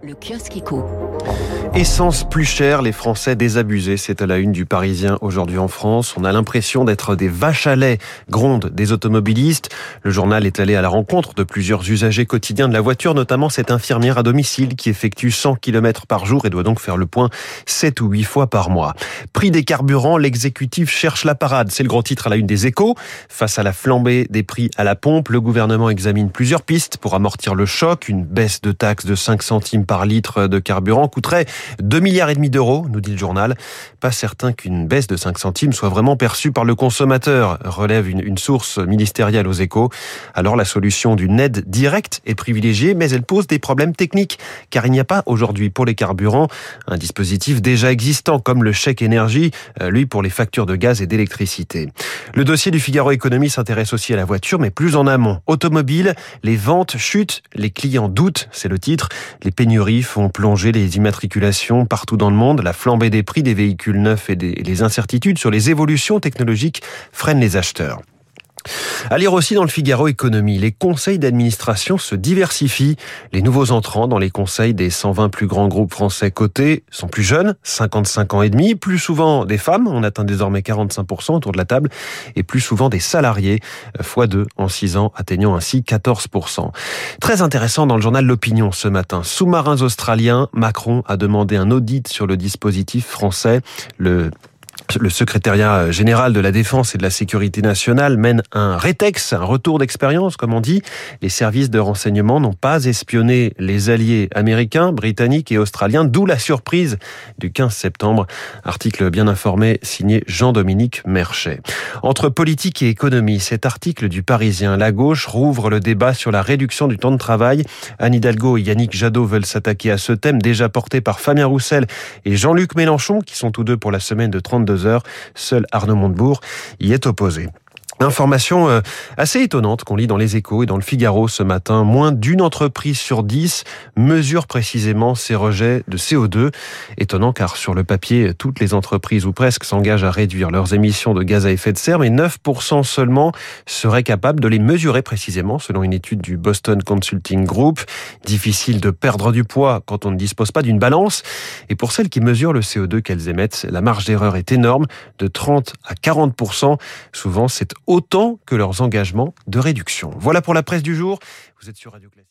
Le kiosque éco. Essence plus chère, les Français désabusés. C'est à la une du Parisien aujourd'hui en France. On a l'impression d'être des vaches à lait, grondent des automobilistes. Le journal est allé à la rencontre de plusieurs usagers quotidiens de la voiture, notamment cette infirmière à domicile qui effectue 100 km par jour et doit donc faire le point 7 ou 8 fois par mois. Prix des carburants, l'exécutif cherche la parade. C'est le gros titre à la une des échos. Face à la flambée des prix à la pompe, le gouvernement examine plusieurs pistes pour amortir le choc. Une baisse de taxes de 5 centimes par litre de carburant coûterait 2 milliards et demi d'euros, nous dit le journal. Pas certain qu'une baisse de 5 centimes soit vraiment perçue par le consommateur, relève une, une source ministérielle aux échos. Alors la solution d'une aide directe est privilégiée, mais elle pose des problèmes techniques, car il n'y a pas aujourd'hui pour les carburants un dispositif déjà existant, comme le chèque énergie, euh, lui pour les factures de gaz et d'électricité. Le dossier du Figaro Économie s'intéresse aussi à la voiture, mais plus en amont. Automobile, les ventes chutent, les clients doutent, c'est le titre. Les pénuries font plonger les immatriculations partout dans le monde. La flambée des prix des véhicules neufs et, des, les incertitudes sur les évolutions technologiques freinent les acheteurs. À lire aussi dans le Figaro Économie, les conseils d'administration se diversifient. Les nouveaux entrants dans les conseils des 120 plus grands groupes français cotés sont plus jeunes, 55 ans et demi, plus souvent des femmes, on atteint désormais 45% autour de la table, et plus souvent des salariés, x2 en 6 ans, atteignant ainsi 14%. Très intéressant dans le journal L'Opinion ce matin. Sous-marins australiens, Macron a demandé un audit sur le dispositif français. Le le secrétariat général de la défense et de la sécurité nationale mène un rétex, un retour d'expérience, comme on dit. Les services de renseignement n'ont pas espionné les alliés américains, britanniques et australiens, d'où la surprise du 15 septembre. Article bien informé signé Jean-Dominique Merchet. Entre politique et économie, cet article du Parisien, la gauche rouvre le débat sur la réduction du temps de travail. Anne Hidalgo et Yannick Jadot veulent s'attaquer à ce thème déjà porté par Fabien Roussel et Jean-Luc Mélenchon, qui sont tous deux pour la semaine de 32 Seul Arnaud Montebourg y est opposé. Information euh, assez étonnante qu'on lit dans les échos et dans le Figaro ce matin. Moins d'une entreprise sur dix mesure précisément ses rejets de CO2. Étonnant car sur le papier, toutes les entreprises ou presque s'engagent à réduire leurs émissions de gaz à effet de serre, mais 9% seulement seraient capables de les mesurer précisément selon une étude du Boston Consulting Group. Difficile de perdre du poids quand on ne dispose pas d'une balance. Et pour celles qui mesurent le CO2 qu'elles émettent, la marge d'erreur est énorme, de 30 à 40%. Souvent, c'est autant que leurs engagements de réduction. Voilà pour la presse du jour. Vous êtes sur Radio Classique.